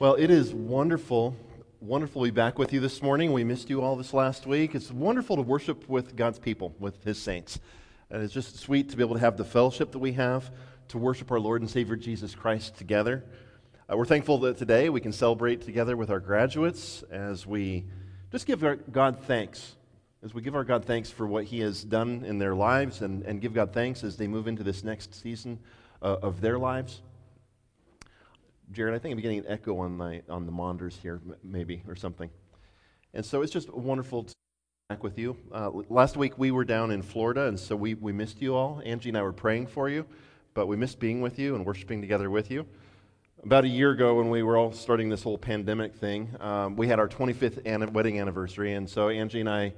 Well, it is wonderful, wonderful to be back with you this morning. We missed you all this last week. It's wonderful to worship with God's people, with His saints. And it's just sweet to be able to have the fellowship that we have to worship our Lord and Savior Jesus Christ together. Uh, we're thankful that today we can celebrate together with our graduates as we just give our God thanks. As we give our God thanks for what He has done in their lives and, and give God thanks as they move into this next season uh, of their lives. Jared, I think I'm getting an echo on, my, on the monitors here, maybe, or something. And so it's just wonderful to be back with you. Uh, last week we were down in Florida, and so we, we missed you all. Angie and I were praying for you, but we missed being with you and worshiping together with you. About a year ago, when we were all starting this whole pandemic thing, um, we had our 25th an- wedding anniversary, and so Angie and I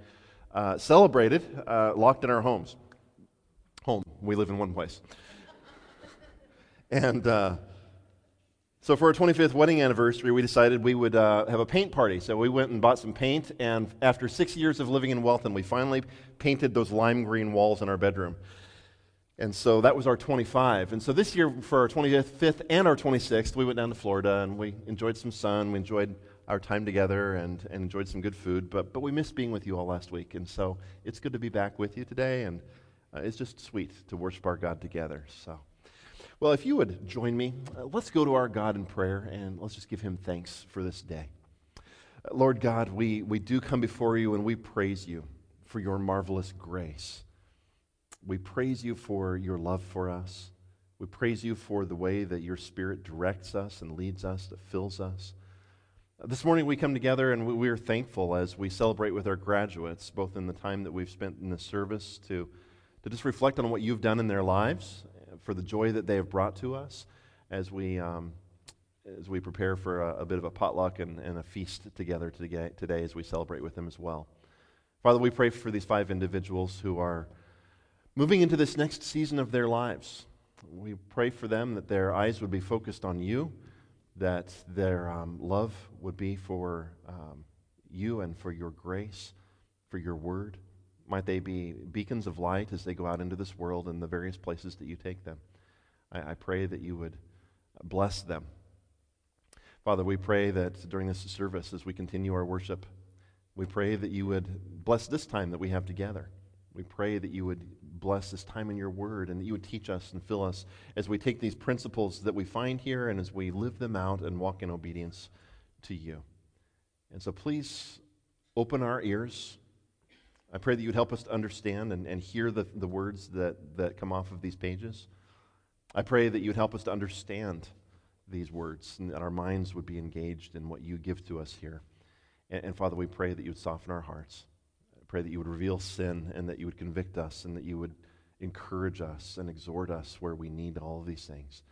uh, celebrated uh, locked in our homes. Home. We live in one place. and uh, so, for our 25th wedding anniversary, we decided we would uh, have a paint party. So, we went and bought some paint, and after six years of living in Welton, we finally painted those lime green walls in our bedroom. And so that was our 25. And so this year, for our 25th and our 26th, we went down to Florida and we enjoyed some sun. We enjoyed our time together and, and enjoyed some good food. But, but we missed being with you all last week. And so it's good to be back with you today. And uh, it's just sweet to worship our God together. So. Well, if you would join me, uh, let's go to our God in prayer and let's just give him thanks for this day. Uh, Lord God, we, we do come before you and we praise you for your marvelous grace. We praise you for your love for us. We praise you for the way that your Spirit directs us and leads us, that fills us. Uh, this morning we come together and we, are thankful as we celebrate with our graduates, both in the time that we've spent in this service to, to just reflect on what you've done in their lives for the joy that they have brought to us as we, um, as we prepare for a, a, bit of a potluck and, and a feast together today, today as we celebrate with them as well. Father, we pray for these five individuals who are moving into this next season of their lives. We pray for them that their eyes would be focused on you, that their um, love would be for um, you and for your grace, for your word. Might they be beacons of light as they go out into this world and the various places that you take them. I, I pray that you would bless them. Father, we pray that during this service, as we continue our worship, we pray that you would bless this time that we have together. We pray that you would bless this time in your word and that you would teach us and fill us as we take these principles that we find here and as we live them out and walk in obedience to you. And so please open our ears I pray that you would help us to understand and, and hear the, the words that, that come off of these pages. I pray that you would help us to understand these words and that our minds would be engaged in what you give to us here. And, and Father, we pray that you would soften our hearts. I pray that you would reveal sin and that you would convict us and that you would encourage us and exhort us where we need all of these things.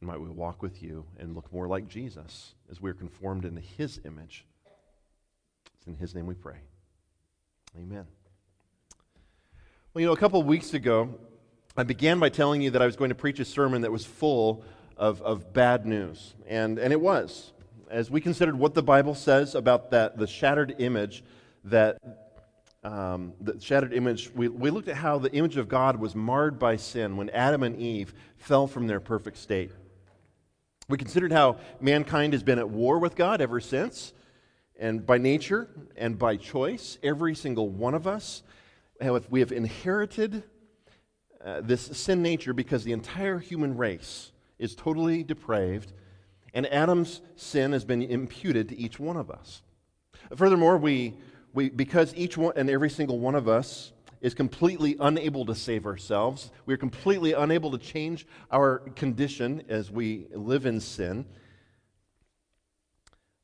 And might we walk with you and look more like Jesus as we are conformed into his image. It's in his name we pray. Amen. Well, you know, a couple of weeks ago, I began by telling you that I was going to preach a sermon that was full of, of bad news. And, and it was. As we considered what the Bible says about that, the shattered image that um, the shattered image, we, we looked at how the image of God was marred by sin when Adam and Eve fell from their perfect state. We considered how mankind has been at war with God ever since, and by nature and by choice, every single one of us, we have inherited uh, this sin nature because the entire human race is totally depraved, and Adam's sin has been imputed to each one of us. Furthermore, we, we, because each one and every single one of us is completely unable to save ourselves, we are completely unable to change our condition as we live in sin.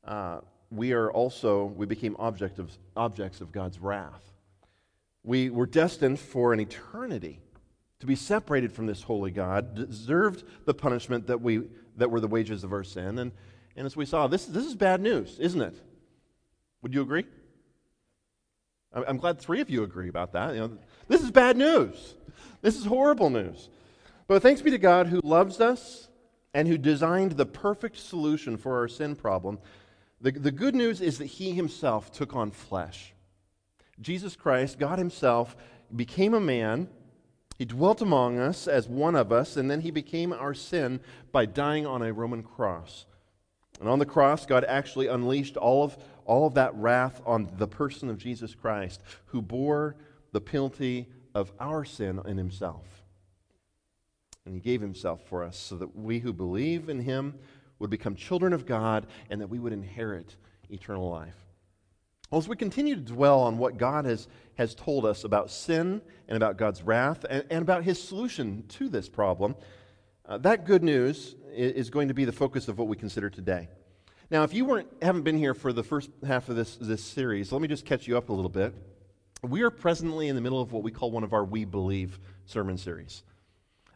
Uh, we are also, we became object of, objects of God's wrath. We were destined for an eternity to be separated from this holy God, deserved the punishment that, we, that were the wages of our sin. And, and as we saw, this, this is bad news, isn't it? Would you agree? I'm glad three of you agree about that. You know, this is bad news. This is horrible news. But thanks be to God who loves us and who designed the perfect solution for our sin problem the, the good news is that he himself took on flesh. Jesus Christ, God himself, became a man. He dwelt among us as one of us, and then he became our sin by dying on a Roman cross And on the cross, God actually unleashed all of, all of that wrath on the person of Jesus Christ, who bore the penalty of our sin in himself. And he gave himself for us so that we who believe in him would become children of God and that we would inherit eternal life. Well, as we continue to dwell on what God has, has told us about sin and about God's wrath and, and about his solution to this problem, uh, that good news is going to be the focus of what we consider today. Now, if you weren't, haven't been here for the first half of this, this series, let me just catch you up a little bit. We are presently in the middle of what we call one of our We Believe sermon series.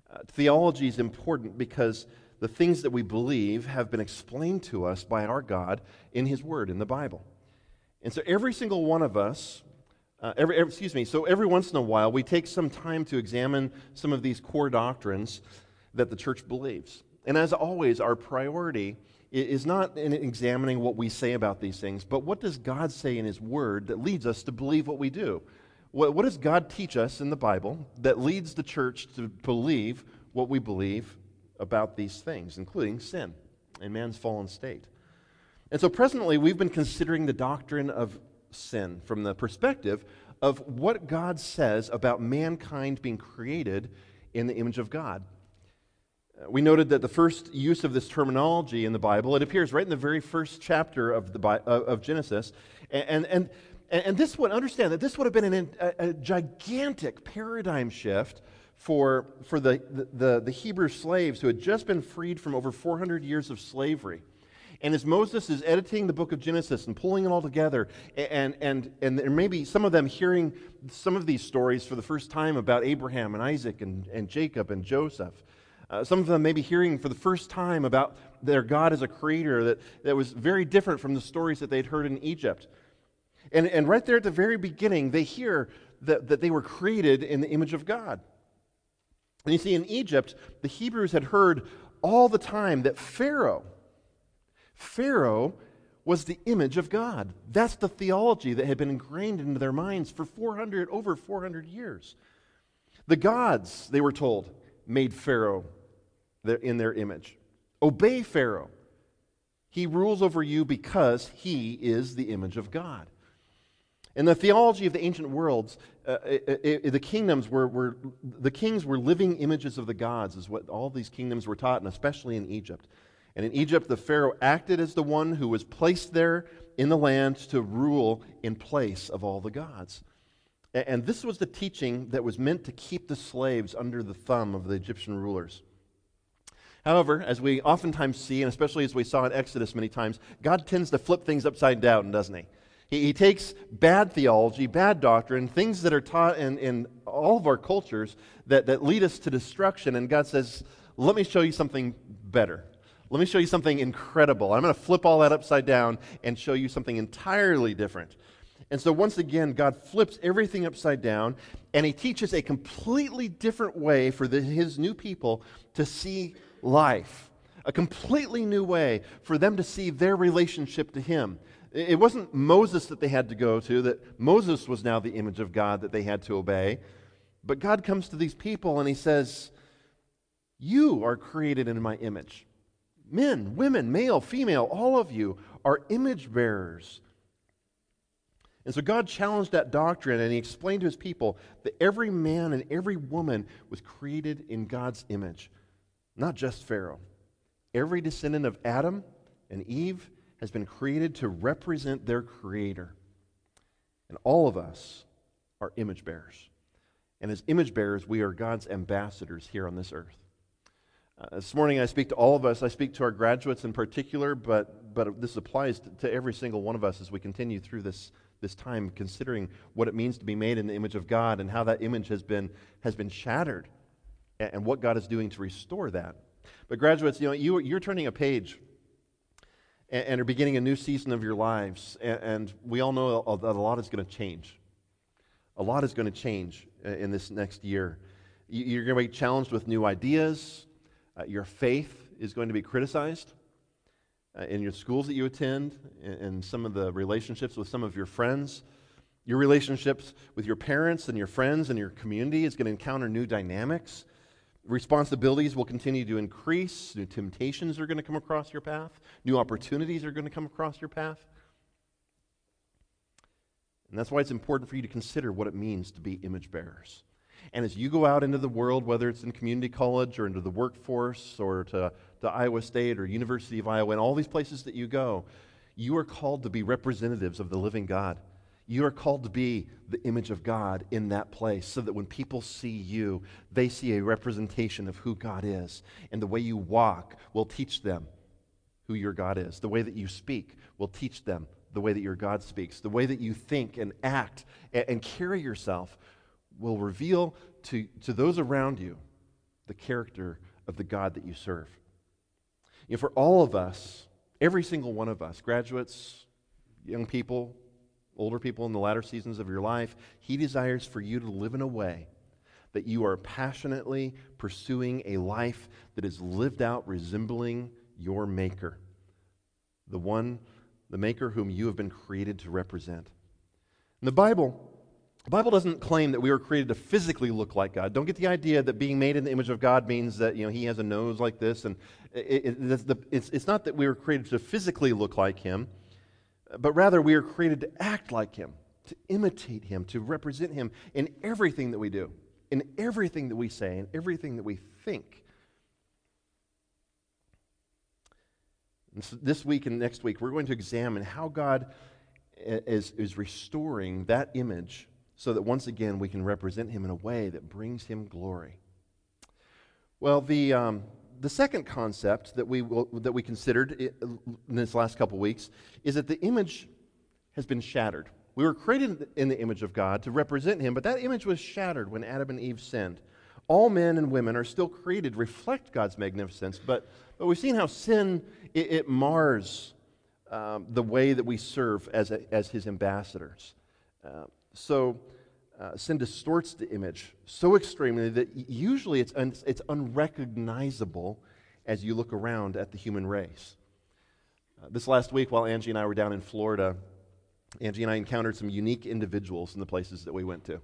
Uh, theology is important because the things that we believe have been explained to us by our God in His Word, in the Bible. And so every single one of us, uh, every, every, excuse me, so every once in a while we take some time to examine some of these core doctrines that the church believes. And as always, our priority is not in examining what we say about these things, but what does God say in His Word that leads us to believe what we do? What, what does God teach us in the Bible that leads the church to believe what we believe about these things, including sin and man's fallen state? And so, presently, we've been considering the doctrine of sin from the perspective of what God says about mankind being created in the image of God. Uh, we noted that the first use of this terminology in the Bible, it appears right in the very first chapter of, the, uh, of Genesis. And, and, and, and this would, understand that this would have been an, a, a gigantic paradigm shift for, for the, the, the Hebrew slaves who had just been freed from over 400 years of slavery. And as Moses is editing the book of Genesis and pulling it all together, and, and, and there may be some of them hearing some of these stories for the first time about Abraham and Isaac and, and Jacob and Joseph. Uh, some of them may be hearing for the first time about their God as a creator that, that was very different from the stories that they'd heard in Egypt. And, and right there at the very beginning, they hear that, that they were created in the image of God. And you see, in Egypt, the Hebrews had heard all the time that Pharaoh, Pharaoh was the image of God. That's the theology that had been ingrained into their minds for 400, over 400 years. The gods, they were told, made Pharaoh in their image. Obey Pharaoh. He rules over you because he is the image of God. In the theology of the ancient worlds, uh, it, it, the kingdoms were, were, the kings were living images of the gods, is what all these kingdoms were taught, and especially in Egypt. And in Egypt, the Pharaoh acted as the one who was placed there in the land to rule in place of all the gods. And, and this was the teaching that was meant to keep the slaves under the thumb of the Egyptian rulers. However, as we oftentimes see, and especially as we saw in Exodus many times, God tends to flip things upside down, doesn't he? He, he takes bad theology, bad doctrine, things that are taught in, in all of our cultures that, that lead us to destruction, and God says, Let me show you something better. Let me show you something incredible. I'm going to flip all that upside down and show you something entirely different. And so, once again, God flips everything upside down and He teaches a completely different way for the, His new people to see life, a completely new way for them to see their relationship to Him. It wasn't Moses that they had to go to, that Moses was now the image of God that they had to obey. But God comes to these people and He says, You are created in my image. Men, women, male, female, all of you are image bearers. And so God challenged that doctrine and he explained to his people that every man and every woman was created in God's image. Not just Pharaoh. Every descendant of Adam and Eve has been created to represent their Creator. And all of us are image bearers. And as image bearers, we are God's ambassadors here on this earth. Uh, this morning, I speak to all of us. I speak to our graduates in particular, but, but this applies to, to every single one of us as we continue through this, this time, considering what it means to be made in the image of God and how that image has been, has been shattered and what God is doing to restore that. But graduates, you know, you, you're turning a page and, and are beginning a new season of your lives. And, and we all know that a lot is going to change. A lot is going to change in this next year. You're going to be challenged with new ideas. Uh, your faith is going to be criticized uh, in your schools that you attend, and some of the relationships with some of your friends. Your relationships with your parents and your friends and your community is going to encounter new dynamics. Responsibilities will continue to increase. New temptations are going to come across your path. New opportunities are going to come across your path. And that's why it's important for you to consider what it means to be image bearers. And as you go out into the world, whether it's in community college or into the workforce or to, to Iowa State or University of Iowa, and all these places that you go, you are called to be representatives of the living God. You are called to be the image of God in that place so that when people see you, they see a representation of who God is. And the way you walk will teach them who your God is. The way that you speak will teach them the way that your God speaks. The way that you think and act and, carry yourself will reveal to, to those around you the character of the God that you serve. You know, for all of us, every single one of us, graduates, young people, older people in the latter seasons of your life, He desires for you to live in a way that you are passionately pursuing a life that is lived out resembling your Maker, the one, the Maker whom you have been created to represent. In the Bible, the Bible doesn't claim that we were created to physically look like God. Don't get the idea that being made in the image of God means that you know He has a nose like this, and it, it, the, it's, it's not that we were created to physically look like Him, but rather we are created to act like Him, to imitate Him, to represent Him in everything that we do, in everything that we say, in everything that we think. So this week and next week, we're going to examine how God is, is restoring that image so that once again we can represent him in a way that brings him glory. Well, the, um, the second concept that we, will, that we considered in this last couple weeks is that the image has been shattered. We were created in the image of God to represent him, but that image was shattered when Adam and Eve sinned. All men and women are still created reflect God's magnificence, but, but we've seen how sin it, it mars um, the way that we serve as, a, as his ambassadors. Uh, so uh, sin distorts the image so extremely that usually it's, un- it's unrecognizable as you look around at the human race. Uh, this last week, while Angie and I were down in Florida, Angie and I encountered some unique individuals in the places that we went to.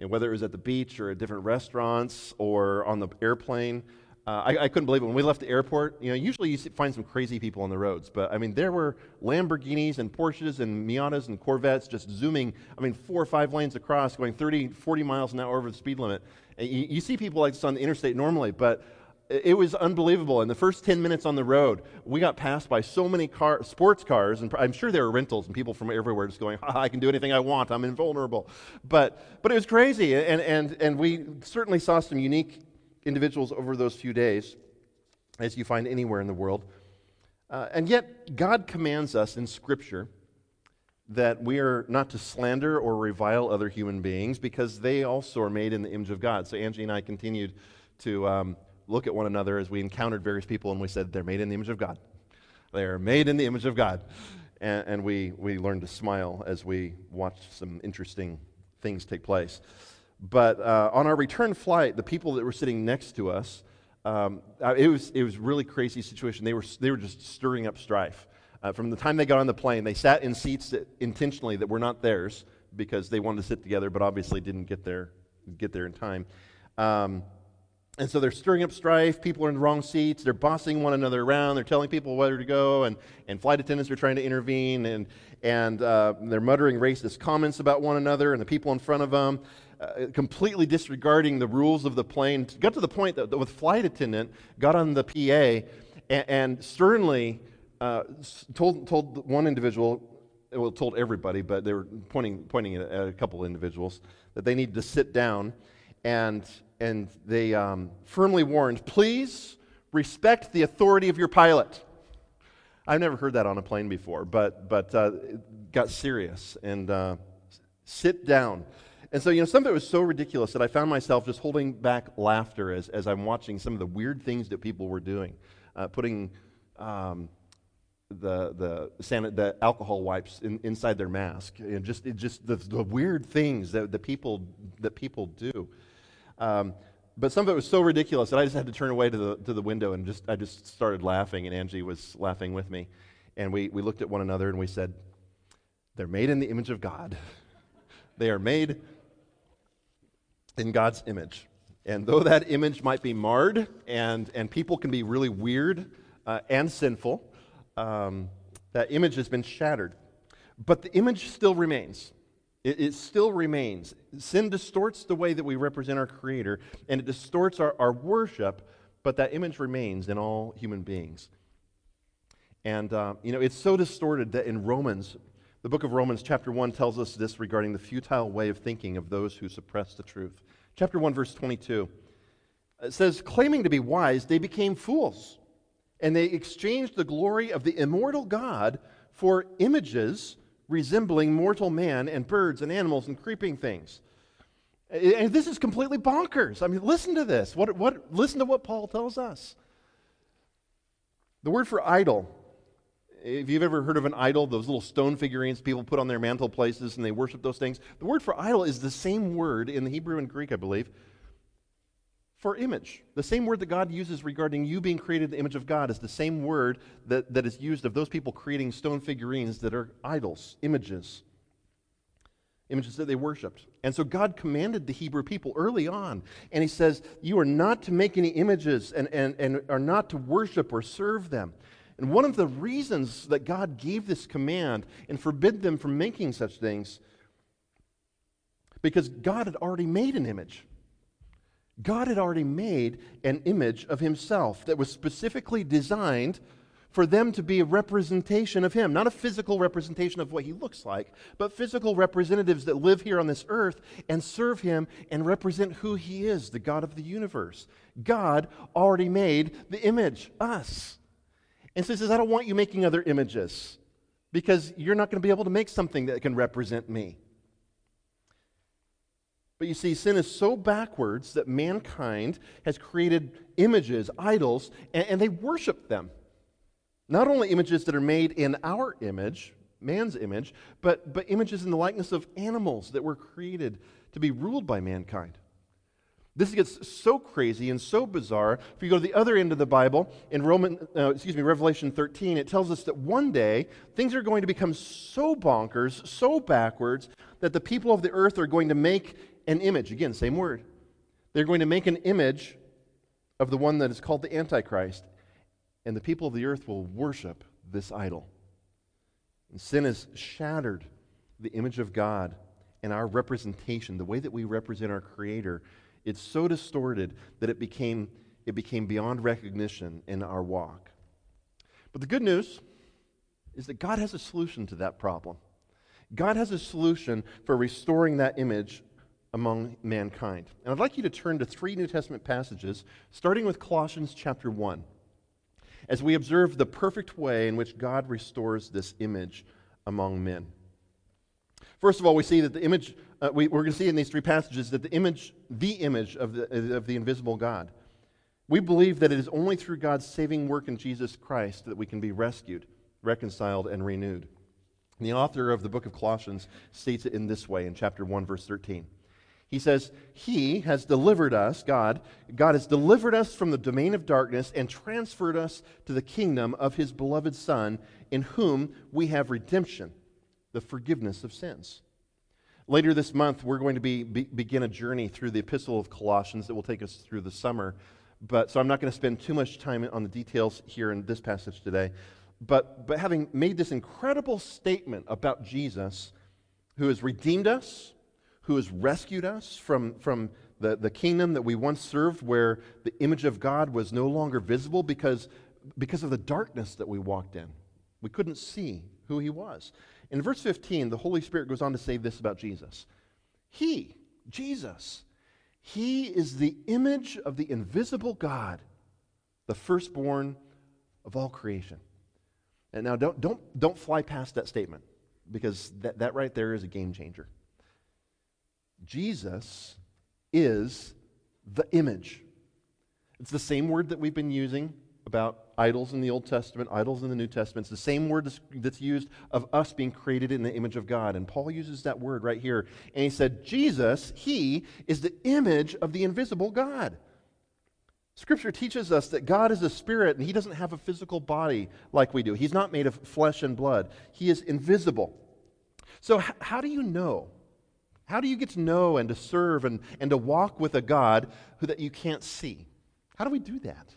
And whether it was at the beach or at different restaurants or on the airplane, uh, I, I, couldn't believe it. When we left the airport, you know, usually you find some crazy people on the roads, but I mean, there were Lamborghinis and Porsches and Miatas and Corvettes just zooming, I mean, four or five lanes across, going 30, 40 miles an hour over the speed limit. You, you see people like this on the interstate normally, but it was unbelievable. In the first 10 minutes on the road, we got passed by so many car, sports cars, and I'm sure there were rentals and people from everywhere just going, I can do anything I want, I'm invulnerable. But, but it was crazy, and, and, and we certainly saw some unique individuals over those few days, as you find anywhere in the world. Uh, and yet, God commands us in Scripture that we are not to slander or revile other human beings because they also are made in the image of God. So, Angie and I continued to um, look at one another as we encountered various people and we said, They're made in the image of God. They are made in the image of God. And, and we, we learned to smile as we watched some interesting things take place. But uh, on our return flight, the people that were sitting next to us, um, uh, it, was, it was really crazy situation. They were, they were just stirring up strife. Uh, from the time they got on the plane, they sat in seats that, intentionally that were not theirs because they wanted to sit together, but obviously didn't get there, get there in time. Um, and so they're stirring up strife. People are in the wrong seats. They're bossing one another around. They're telling people where to go, and, and flight attendants are trying to intervene, and, and uh, they're muttering racist comments about one another and the people in front of them uh, completely disregarding the rules of the plane. Got to the point that, the flight attendant got on the PA and, and sternly uh, told, told one individual, well, told everybody, but they were pointing, pointing at, a couple individuals, that they needed to sit down. And, and they um, firmly warned, please respect the authority of your pilot. I've never heard that on a plane before, but, but uh, got serious. And uh, sit down. And so, you know, some of it was so ridiculous that I found myself just holding back laughter as, as I'm watching some of the weird things that people were doing, uh, putting um, the, the, the alcohol wipes in, inside their mask, and just, just the, the weird things that, the people, that people do. Um, but some of it was so ridiculous that I just had to turn away to the, to the window and just, I just started laughing, and Angie was laughing with me. And we, we looked at one another and we said, They're made in the image of God. they are made in God's image. And though that image might be marred and, and people can be really weird uh, and sinful, um, that image has been shattered. But the image still remains. It, it, still remains. Sin distorts the way that we represent our Creator, and it distorts our, our worship, but that image remains in all human beings. And, uh, you know, it's so distorted that in Romans, the book of Romans, chapter 1, tells us this regarding the futile way of thinking of those who suppress the truth. Chapter 1, verse 22. It says, claiming to be wise, they became fools, and they exchanged the glory of the immortal God for images resembling mortal man and birds and animals and creeping things. And this is completely bonkers. I mean, listen to this. What, what, listen to what Paul tells us. The word for idol, if you've ever heard of an idol, those little stone figurines people put on their mantle places and they worship those things, the word for idol is the same word in the Hebrew and Greek, I believe, for image. The same word that God uses regarding you being created in the image of God is the same word that, that is used of those people creating stone figurines that are idols, images, images that they worshiped. And so God commanded the Hebrew people early on, and He says, You are not to make any images and, and, and are not to worship or serve them. And one of the reasons that God gave this command and forbid them from making such things, because God had already made an image. God had already made an image of himself that was specifically designed for them to be a representation of him. Not a physical representation of what he looks like, but physical representatives that live here on this earth and serve him and represent who he is, the God of the universe. God already made the image, us. And so he says, I don't want you making other images because you're not going to be able to make something that can represent me. But you see, sin is so backwards that mankind has created images, idols, and, and, they worship them. Not only images that are made in our image, man's image, but, but images in the likeness of animals that were created to be ruled by mankind. This gets so crazy and so bizarre. If you go to the other end of the Bible, in Roman, uh, excuse me, Revelation 13, it tells us that one day things are going to become so bonkers, so backwards, that the people of the earth are going to make an image. Again, same word. They're going to make an image of the one that is called the Antichrist, and the people of the earth will worship this idol. And sin has shattered the image of God and our representation, the way that we represent our Creator. It's so distorted that it became, it became beyond recognition in our walk. But the good news is that God has a solution to that problem. God has a solution for restoring that image among mankind. And I'd like you to turn to three New Testament passages, starting with Colossians chapter 1, as we observe the perfect way in which God restores this image among men. First of all, we see that the image, uh, we, are going to see in these three passages that the image, the image of the, of the invisible God. We believe that it is only through God's saving work in Jesus Christ that we can be rescued, reconciled, and renewed. And the author of the book of Colossians states it in this way in chapter 1, verse 13. He says, He has delivered us, God, God has delivered us from the domain of darkness and transferred us to the kingdom of His beloved Son, in whom we have redemption, the forgiveness of sins. Later this month, we're going to be, be, begin a journey through the Epistle of Colossians that will take us through the summer. But, so I'm not going to spend too much time on the details here in this passage today. But, but having made this incredible statement about Jesus, who has redeemed us, who has rescued us from, from the, the kingdom that we once served, where the image of God was no longer visible because, because of the darkness that we walked in. We couldn't see who he was. In verse 15, the Holy Spirit goes on to say this about Jesus He, Jesus, he is the image of the invisible God, the firstborn of all creation. And now don't, don't, don't fly past that statement because that, that right there is a game changer. Jesus is the image. It's the same word that we've been using about idols in the Old Testament, idols in the New Testament. It's the same word that's used of us being created in the image of God. And Paul uses that word right here. And he said, Jesus, he is the image of the invisible God. Scripture teaches us that God is a spirit and he doesn't have a physical body like we do. He's not made of flesh and blood, he is invisible. So, h- how do you know How do you get to know and to serve and, and to walk with a God who that you can't see? How do we do that?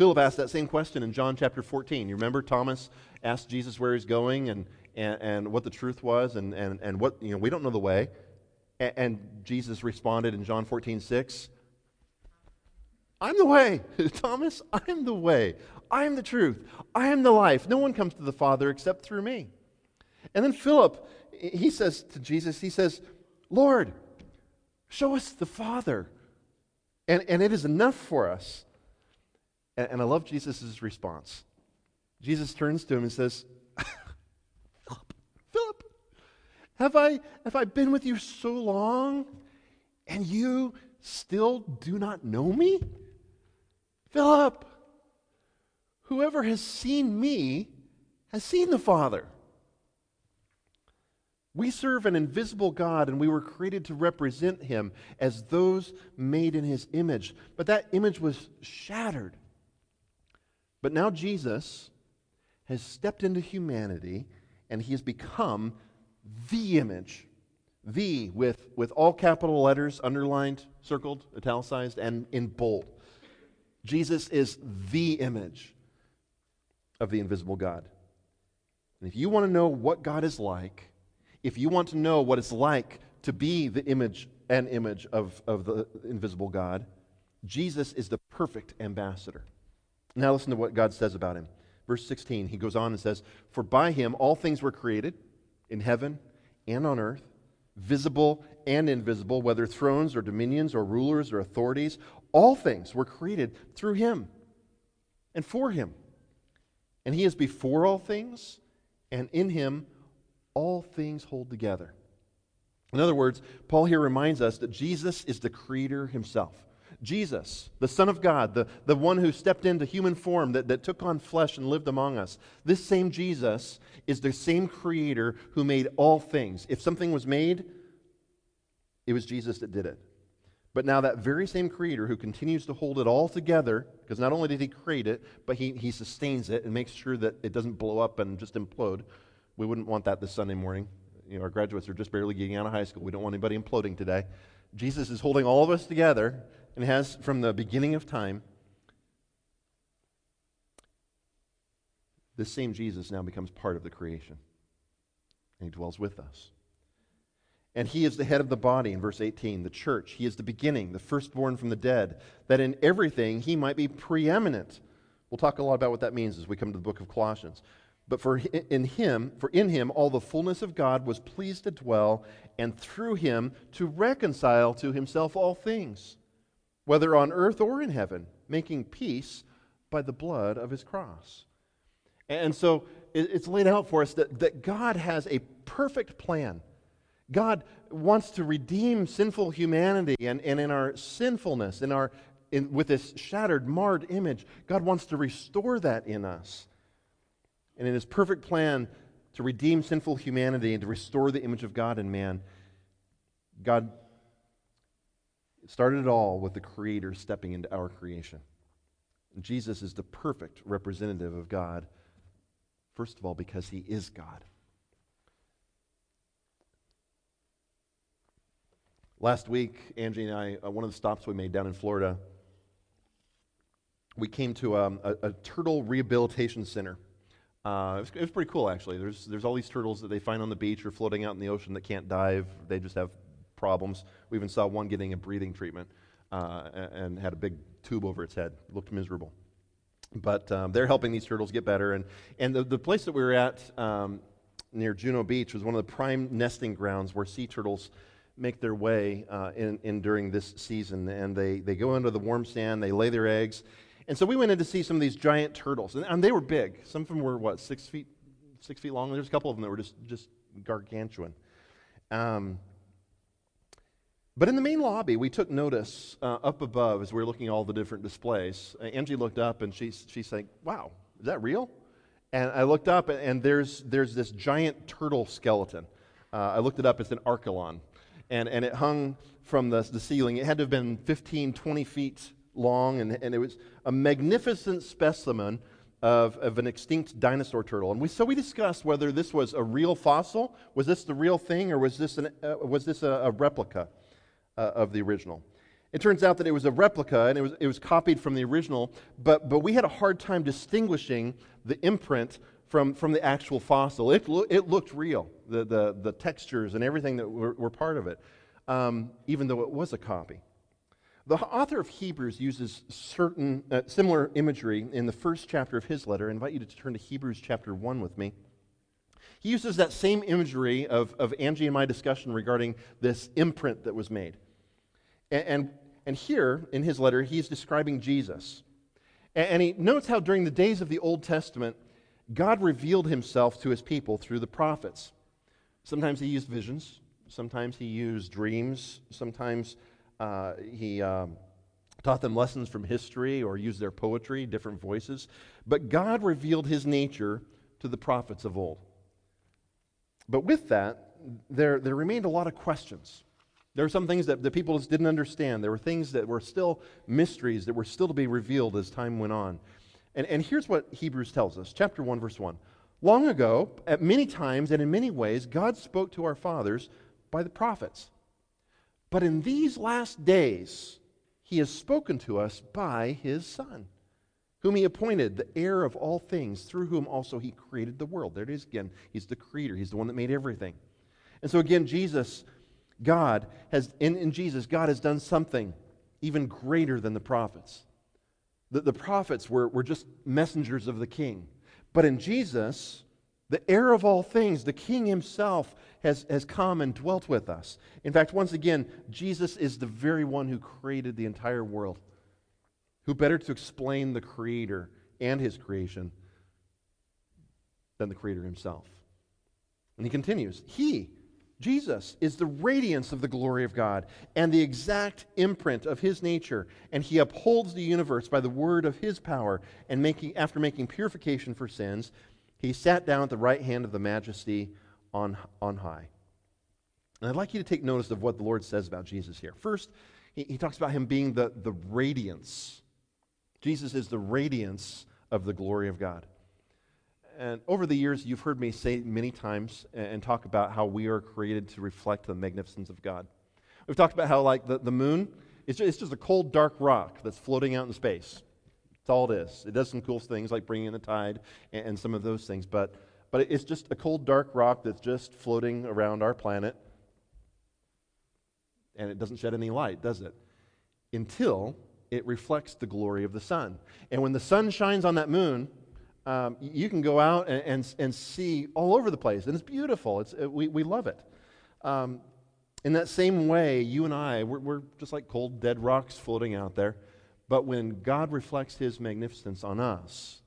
Philip asked that same question in John chapter 14. You remember Thomas asked Jesus where he's going and, and, and what the truth was and, and, and what, you know, we don't know the way. And, and Jesus responded in John 14, 6, I'm the way, Thomas. I'm the way. I am the truth. I am the life. No one comes to the Father except through me. And then Philip, he says to Jesus, he says, Lord, show us the Father. And, and it is enough for us. And, and I love Jesus' response. Jesus turns to him and says, Philip, Philip, have I, have I been with you so long and you still do not know me? Philip, whoever has seen me has seen the Father. We serve an invisible God, and we were created to represent him as those made in his image. But that image was shattered. But now Jesus has stepped into humanity, and he has become the image. The with, with all capital letters underlined, circled, italicized, and in bold. Jesus is the image of the invisible God. And if you want to know what God is like, if you want to know what it's like to be the image and image of, of the invisible God, Jesus is the perfect ambassador. Now listen to what God says about him. Verse 16, he goes on and says, For by him all things were created, in heaven and on earth, visible and invisible, whether thrones or dominions or rulers or authorities, all things were created through him and for him. And he is before all things, and in him all things hold together. In other words, Paul here reminds us that Jesus is the creator himself. Jesus, the Son of God, the, the one who stepped into human form, that, that took on flesh and lived among us, this same Jesus is the same creator who made all things. If something was made, it was Jesus that did it. But now, that very same creator who continues to hold it all together, because not only did he create it, but he, he sustains it and makes sure that it doesn't blow up and just implode. We wouldn't want that this Sunday morning. You know, our graduates are just barely getting out of high school. We don't want anybody imploding today. Jesus is holding all of us together and has from the beginning of time. This same Jesus now becomes part of the creation, and he dwells with us. And he is the head of the body in verse 18, the church. He is the beginning, the firstborn from the dead, that in everything he might be preeminent. We'll talk a lot about what that means as we come to the book of Colossians. But for in him, for in him all the fullness of God was pleased to dwell, and through him to reconcile to himself all things, whether on earth or in heaven, making peace by the blood of his cross. And so it's laid out for us that, that God has a perfect plan God wants to redeem sinful humanity, and, and in our sinfulness, in our, in, with this shattered, marred image, God wants to restore that in us. And in his perfect plan to redeem sinful humanity and to restore the image of God in man, God started it all with the Creator stepping into our creation. And Jesus is the perfect representative of God, first of all, because he is God. Last week, Angie and I, uh, one of the stops we made down in Florida, we came to um, a, a, turtle rehabilitation center. Uh, it, was, it, was, pretty cool, actually. There's, there's all these turtles that they find on the beach or floating out in the ocean that can't dive. They just have problems. We even saw one getting a breathing treatment uh, and had a big tube over its head. It looked miserable. But um, they're helping these turtles get better. And, and the, the place that we were at um, near Juno Beach was one of the prime nesting grounds where sea turtles make their way uh, in, in, during this season. And they, they go into the warm sand, they lay their eggs. And so we went in to see some of these giant turtles. And, and they were big. Some of them were, what, six feet, six feet long? There's a couple of them that were just, just gargantuan. Um, but in the main lobby, we took notice uh, up above as we were looking at all the different displays. Uh, Angie looked up and she's, she's saying, Wow, is that real? And I looked up and there's, there's this giant turtle skeleton. Uh, I looked it up, it's an Archelon and, and it hung from the, the ceiling. It had to have been 15, 20 feet long, and, and it was a magnificent specimen of, of an extinct dinosaur turtle. And we, so we discussed whether this was a real fossil, was this the real thing, or was this, an, uh, was this a, a replica uh, of the original? It turns out that it was a replica and it was, it was copied from the original, but, but we had a hard time distinguishing the imprint from, from the actual fossil. It, lo- it looked real, the, the, the textures and everything that were, were part of it, um, even though it was a copy. The author of Hebrews uses certain uh, similar imagery in the first chapter of his letter. I invite you to turn to Hebrews chapter 1 with me. He uses that same imagery of, of Angie and my discussion regarding this imprint that was made. And, and, and here in his letter, he's describing Jesus. And, and he notes how during the days of the Old Testament, God revealed himself to his people through the prophets. Sometimes he used visions, sometimes he used dreams, sometimes uh, he um, taught them lessons from history or used their poetry, different voices. But God revealed his nature to the prophets of old. But with that, there, there remained a lot of questions. There were some things that the people just didn't understand. There were things that were still mysteries that were still to be revealed as time went on. And, and here's what Hebrews tells us chapter 1, verse 1. Long ago, at many times and in many ways, God spoke to our fathers by the prophets. But in these last days, he has spoken to us by his Son, whom he appointed the heir of all things, through whom also he created the world. There it is again. He's the creator, he's the one that made everything. And so, again, Jesus, God, has, in, in Jesus, God has done something even greater than the prophets. The, the prophets were, were just messengers of the king. But in Jesus, the heir of all things, the king himself, has, has come and dwelt with us. In fact, once again, Jesus is the very one who created the entire world. Who better to explain the creator and his creation than the creator himself? And he continues, He, Jesus is the radiance of the glory of God and the exact imprint of his nature, and he upholds the universe by the word of his power. And making, after making purification for sins, he sat down at the right hand of the majesty on, on high. And I'd like you to take notice of what the Lord says about Jesus here. First, he, he talks about him being the, the radiance. Jesus is the radiance of the glory of God. And over the years, you've heard me say many times and talk about how we are created to reflect the magnificence of God. We've talked about how, like, the, the moon, it's just, it's just a cold, dark rock that's floating out in space. It's all it is. It does some cool things like bringing in the tide and, and some of those things, but, but it's just a cold, dark rock that's just floating around our planet. And it doesn't shed any light, does it? Until it reflects the glory of the sun. And when the sun shines on that moon, um, you can go out and, and, and, see all over the place, and it's beautiful. It's, uh, we, we love it. Um, in that same way, you and I, we're, we're just like cold, dead rocks floating out there. But when God reflects his magnificence on us,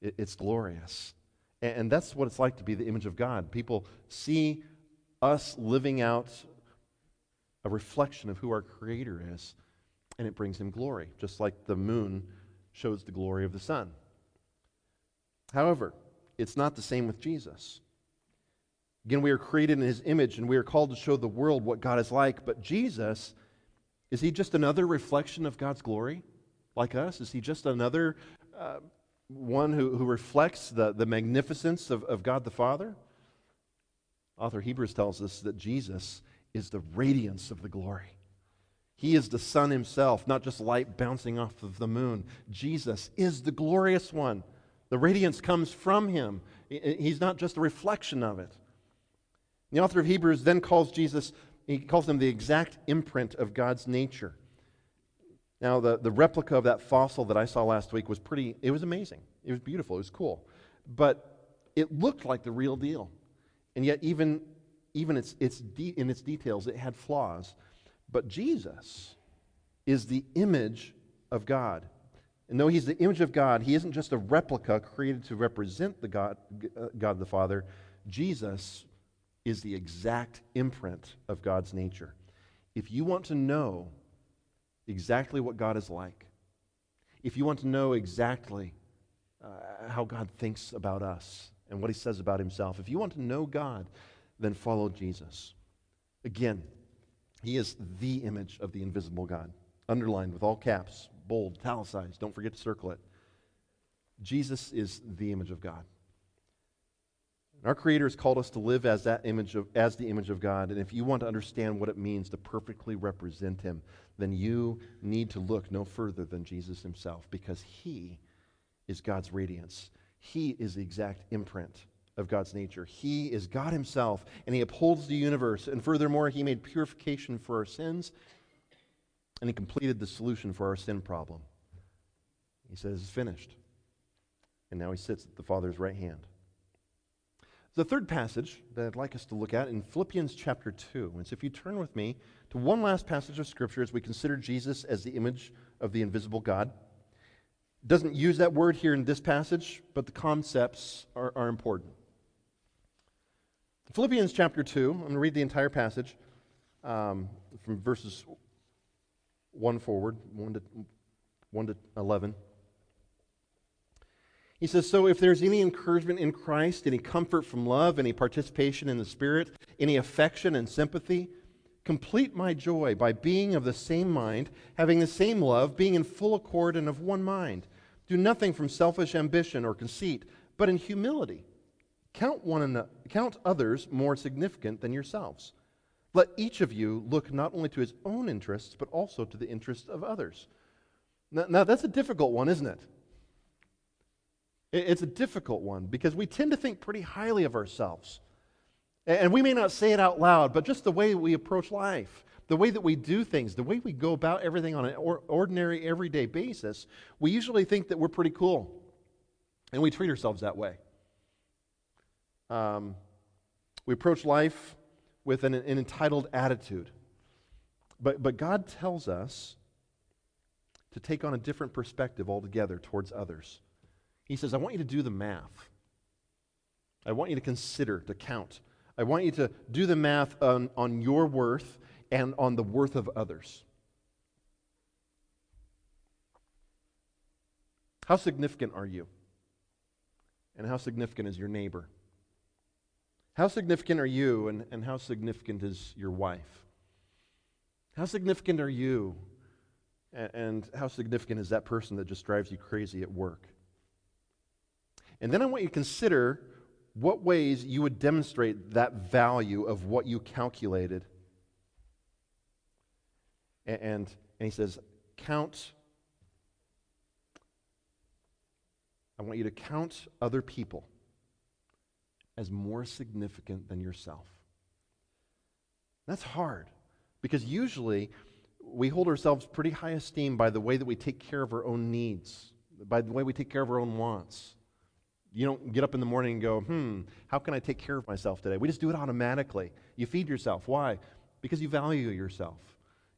it, it's glorious. And, and that's what it's like to be the image of God. People see us living out a reflection of who our Creator is, and it brings him glory, just like the moon shows the glory of the sun. However, it's not the same with Jesus. Again, we are created in his image and we are called to show the world what God is like. But Jesus, is he just another reflection of God's glory like us? Is he just another uh, one who, who reflects the, the magnificence of, of God the Father? Author Hebrews tells us that Jesus is the radiance of the glory. He is the sun himself, not just light bouncing off of the moon. Jesus is the glorious one the radiance comes from him. He's not just a reflection of it. The author of Hebrews then calls Jesus, he calls him the exact imprint of God's nature. Now, the, the replica of that fossil that I saw last week was pretty, it was amazing. It was beautiful. It was cool. But it looked like the real deal. And yet, even, even its, its de- in its details, it had flaws. But Jesus is the image of God. And though he's the image of God, he isn't just a replica created to represent the God, uh, God the Father. Jesus is the exact imprint of God's nature. If you want to know exactly what God is like, if you want to know exactly uh, how God thinks about us and what he says about himself, if you want to know God, then follow Jesus. Again, he is the image of the invisible God, underlined with all caps bold, italicized. Don't forget to circle it. Jesus is the image of God. And Our Creator has called us to live as that image of, as the image of God. And if you want to understand what it means to perfectly represent Him, then you need to look no further than Jesus Himself, because He is God's radiance. He is the exact imprint of God's nature. He is God Himself, and He upholds the universe. And furthermore, He made purification for our sins, and He completed the solution for our sin problem. He says, It's finished. And now He sits at the Father's right hand. The third passage that I'd like us to look at in Philippians chapter 2. And so if you turn with me to one last passage of Scripture as we consider Jesus as the image of the invisible God. Doesn't use that word here in this passage, but the concepts are, are important. Philippians chapter 2, I'm going to read the entire passage um, from verses 1 forward, 1 to, 1 to 11. He says, So if there's any encouragement in Christ, any comfort from love, any participation in the Spirit, any affection and sympathy, complete my joy by being of the same mind, having the same love, being in full accord and of one mind. Do nothing from selfish ambition or conceit, but in humility. Count, one another, count others more significant than yourselves. Let each of you look not only to his own interests, but also to the interests of others. Now, now that's a difficult one, isn't it? It's a difficult one because we tend to think pretty highly of ourselves. And we may not say it out loud, but just the way we approach life, the way that we do things, the way we go about everything on an ordinary, everyday basis, we usually think that we're pretty cool. And we treat ourselves that way. Um, we approach life with an, an entitled attitude. But, but God tells us to take on a different perspective altogether towards others. He says, I want you to do the math. I want you to consider, to count. I want you to do the math on, on your worth and on the worth of others. How significant are you? And how significant is your neighbor? How significant are you, and, and how significant is your wife? How significant are you, and, and how significant is that person that just drives you crazy at work? And then I want you to consider what ways you would demonstrate that value of what you calculated. And, and, and he says, count. I want you to count other people as more significant than yourself. That's hard because usually we hold ourselves pretty high esteem by the way that we take care of our own needs, by the way we take care of our own wants. You don't get up in the morning and go, hmm, how can I take care of myself today? We just do it automatically. You feed yourself. Why? Because you value yourself.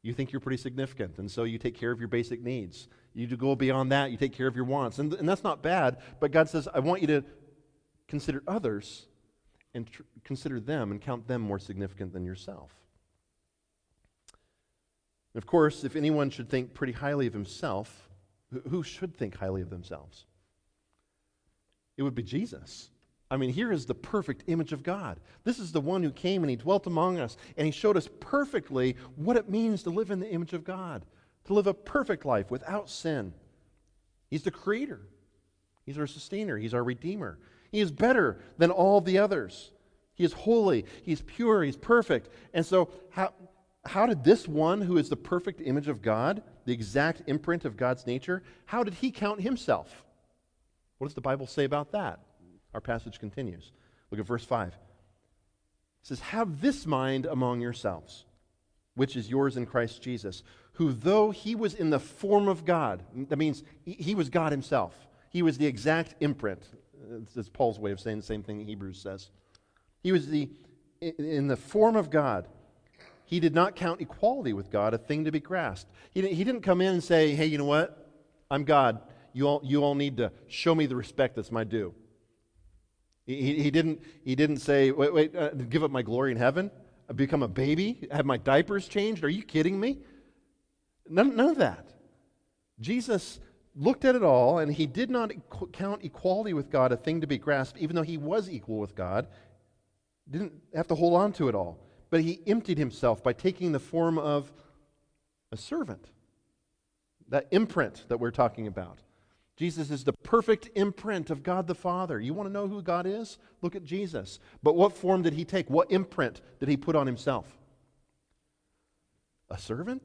You think you're pretty significant, and so you take care of your basic needs. You go beyond that, you take care of your wants. And, and that's not bad, but God says, I want you to consider others and tr- consider them and count them more significant than yourself. And of course, if anyone should think pretty highly of himself, who should think highly of themselves? it would be Jesus. I mean, here is the perfect image of God. This is the one who came and he dwelt among us, and he showed us perfectly what it means to live in the image of God, to live a perfect life without sin. He's the creator, he's our sustainer, he's our redeemer. He is better than all the others. He is holy, he's pure, he's perfect. And so, how, how did this one, who is the perfect image of God, the exact imprint of God's nature, how did he count himself? What does the Bible say about that? Our passage continues. Look at verse 5. It says, Have this mind among yourselves, which is yours in Christ Jesus, who, though he was in the form of God, that means he was God himself, he was the exact imprint. That's Paul's way of saying the same thing that Hebrews says. He was the, in the form of God. He did not count equality with God a thing to be grasped. He didn't, he didn't come in and say, Hey, you know what? I'm God you all, you all need to show me the respect that's my due. He, he, didn't, he didn't say, wait, wait, uh, give up my glory in heaven, become a baby, have my diapers changed. Are you kidding me? None, none of that. Jesus looked at it all, and he did not count equality with God a thing to be grasped, even though he was equal with God. Didn't have to hold on to it all. But he emptied himself by taking the form of a servant. That imprint that we're talking about. Jesus is the perfect imprint of God the Father. You want to know who God is? Look at Jesus. But what form did he take? What imprint did he put on himself? A servant?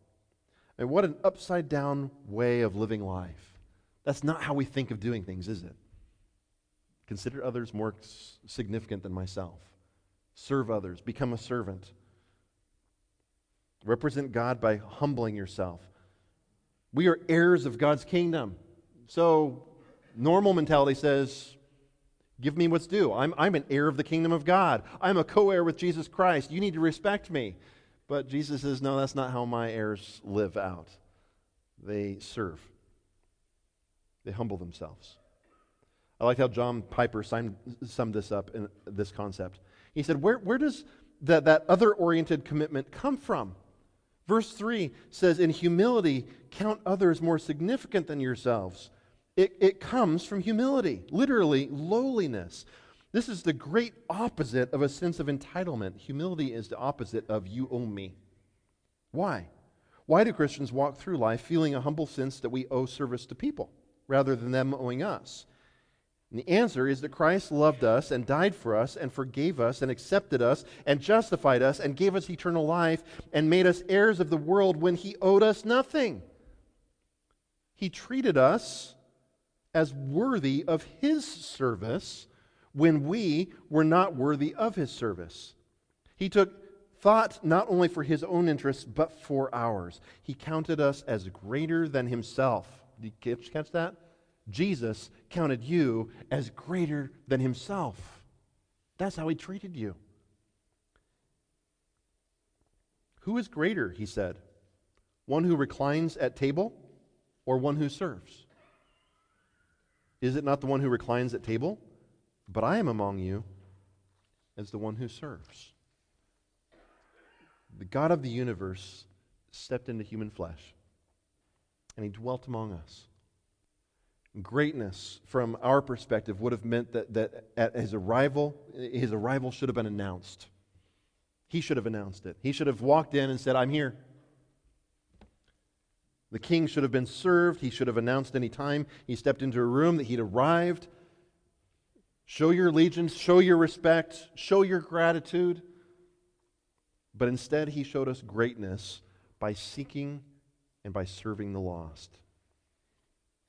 And what an upside down way of living life. That's not how we think of doing things, is it? Consider others more significant than myself. Serve others, become a servant. Represent God by humbling yourself we are heirs of God's kingdom. So, normal mentality says, Give me what's due. I'm, I'm an heir of the kingdom of God. I'm a co heir with Jesus Christ. You need to respect me. But Jesus says, No, that's not how my heirs live out. They serve, they humble themselves. I like how John Piper summed this up in this concept. He said, Where, where does that, that other oriented commitment come from? Verse 3 says, In humility, count others more significant than yourselves. It, it comes from humility, literally, lowliness. This is the great opposite of a sense of entitlement. Humility is the opposite of you owe me. Why? Why do Christians walk through life feeling a humble sense that we owe service to people rather than them owing us? And the answer is that Christ loved us and died for us and forgave us and accepted us and justified us and gave us eternal life and made us heirs of the world when he owed us nothing. He treated us as worthy of his service when we were not worthy of his service. He took thought not only for his own interests, but for ours. He counted us as greater than himself. Did you catch that? Jesus counted you as greater than himself. That's how he treated you. Who is greater, he said? One who reclines at table or one who serves? Is it not the one who reclines at table? But I am among you as the one who serves. The God of the universe stepped into human flesh and he dwelt among us. Greatness, from our perspective, would have meant that, that at his arrival, his arrival should have been announced. He should have announced it. He should have walked in and said, I'm here. The king should have been served. He should have announced any time he stepped into a room that he'd arrived. Show your allegiance, show your respect, show your gratitude. But instead, he showed us greatness by seeking and by serving the lost.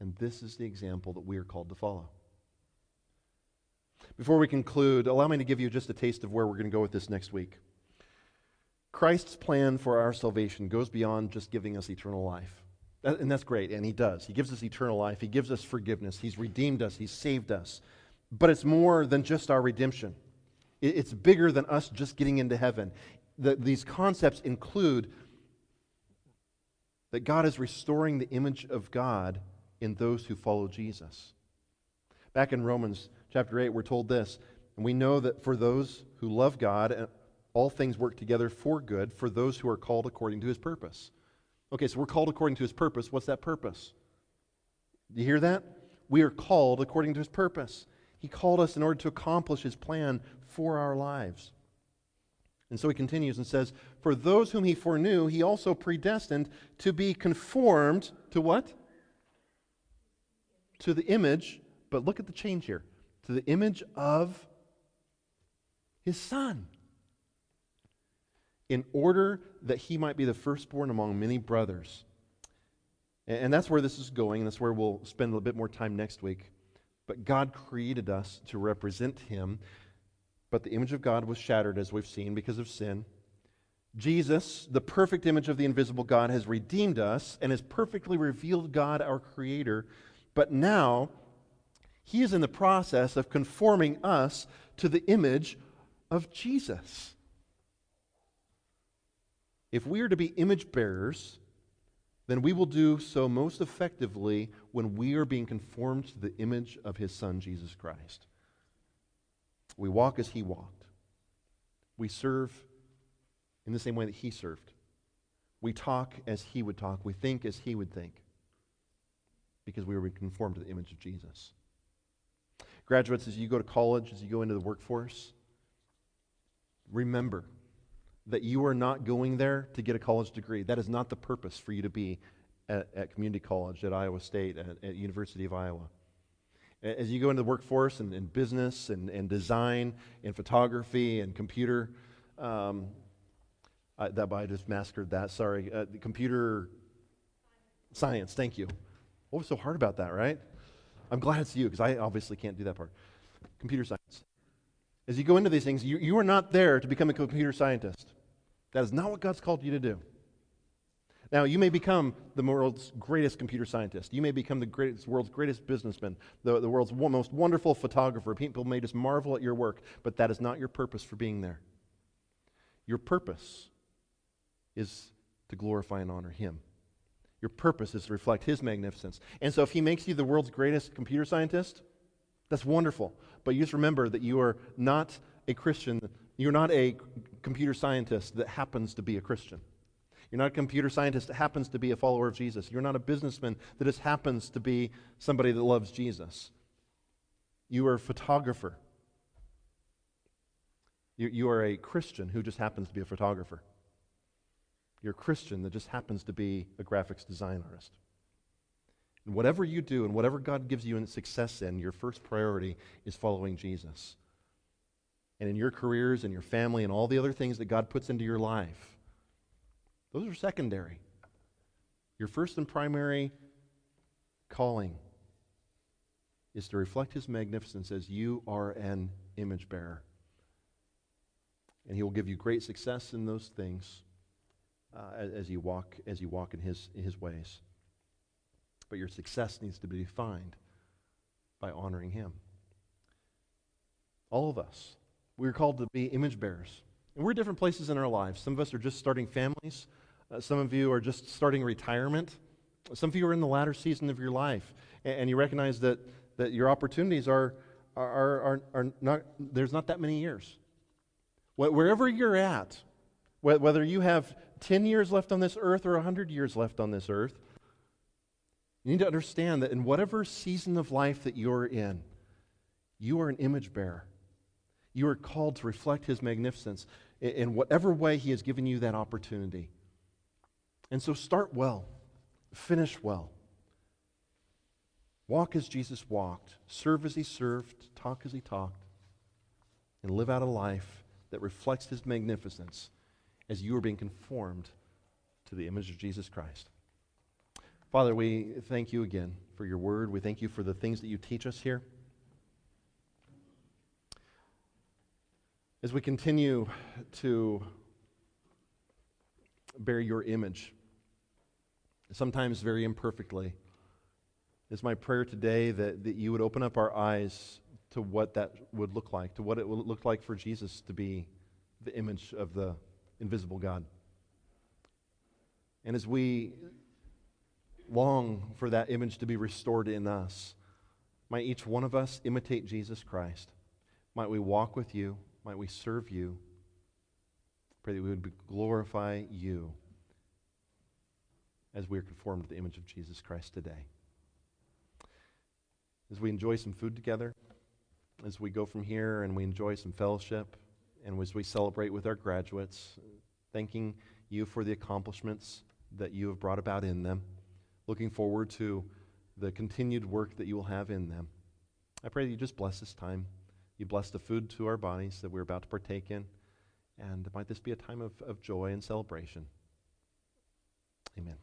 And this is the example that we are called to follow. Before we conclude, allow me to give you just a taste of where we're going to go with this next week. Christ's plan for our salvation goes beyond just giving us eternal life. and that's great, and He does. He gives us eternal life, He gives us forgiveness, He's redeemed us, He's saved us. But it's more than just our redemption, it's bigger than us just getting into heaven. The, these concepts include that God is restoring the image of God in those who follow Jesus. Back in Romans chapter 8, we're told this, and we know that for those who love God, uh, all things work together for good for those who are called according to his purpose. Okay, so we're called according to his purpose. What's that purpose? You hear that? We are called according to his purpose. He called us in order to accomplish his plan for our lives. And so he continues and says, For those whom he foreknew, he also predestined to be conformed to what? to the image, but look at the change here to the image of his son, in order that he might be the firstborn among many brothers. And that's where this is going. And that's where we'll spend a little bit more time next week. But God created us to represent him. But the image of God was shattered, as we've seen, because of sin. Jesus, the perfect image of the invisible God, has redeemed us and has perfectly revealed God, our Creator, but now, he is in the process of conforming us to the image of Jesus. If we are to be image bearers, then we will do so most effectively when we are being conformed to the image of his Son, Jesus Christ. We walk as he walked. We serve in the same way that he served. We talk as he would talk. We think as he would think. Because we were conformed to the image of Jesus. Graduates, as you go to college, as you go into the workforce, remember that you are not going there to get a college degree. That is not the purpose for you to be at, at community college, at Iowa State, at, at, University of Iowa. As you go into the workforce and, and business and, and design and photography and computer, um, I, that I just mastered that. Sorry, uh, computer science. Thank you. What was so hard about that, right? I'm glad it's you because I obviously can't do that part. Computer science. As you go into these things, you, you are not there to become a computer scientist. That is not what God's called you to do. Now, you may become the world's greatest computer scientist. You may become the greatest, world's greatest businessman, the, the world's most wonderful photographer. People may just marvel at your work, but that is not your purpose for being there. Your purpose is to glorify and honor Him. Your purpose is to reflect His magnificence. And so, if He makes you the world's greatest computer scientist, that's wonderful. But you just remember that you are not a Christian. You're not a computer scientist that happens to be a Christian. You're not a computer scientist that happens to be a follower of Jesus. You're not a businessman that just happens to be somebody that loves Jesus. You are a photographer. You, you are a Christian who just happens to be a photographer. You're a Christian that just happens to be a graphics design artist. And whatever you do and whatever God gives you in success in, your first priority is following Jesus. And in your careers and your family and all the other things that God puts into your life, those are secondary. Your first and primary calling is to reflect His magnificence as you are an image bearer. And He will give you great success in those things uh, as, as, you walk, as you walk in his, in his ways but your success needs to be defined by honoring Him. All of us, we're called to be image bearers. And we're different places in our lives. Some of us are just starting families, uh, some of you are just starting retirement. Some of you are in the latter season of your life, and, and you recognize that, that your opportunities are, are, are, are not, there's not that many years. Wherever you're at, whether you have 10 years left on this earth or 100 years left on this earth, you need to understand that in whatever season of life that you're in, you are an image bearer. You are called to reflect His magnificence in whatever way He has given you that opportunity. And so start well, finish well. Walk as Jesus walked, serve as He served, talk as He talked, and live out a life that reflects His magnificence as you are being conformed to the image of Jesus Christ. Father, we thank you again for your word. We thank you for the things that you teach us here. As we continue to bear your image, sometimes very imperfectly, it's my prayer today that, that you would open up our eyes to what that would look like, to what it would look like for Jesus to be the image of the invisible God. And as we long for that image to be restored in us. Might each one of us imitate Jesus Christ. Might we walk with you. Might we serve you. Pray that we would glorify you as we are conformed to the image of Jesus Christ today. As we enjoy some food together, as we go from here and we enjoy some fellowship, and as we celebrate with our graduates, thanking you for the accomplishments that you have brought about in them looking forward to the continued work that you will have in them. I pray that you just bless this time. You bless the food to our bodies that we're about to partake in. And might this be a time of, of joy and celebration. Amen.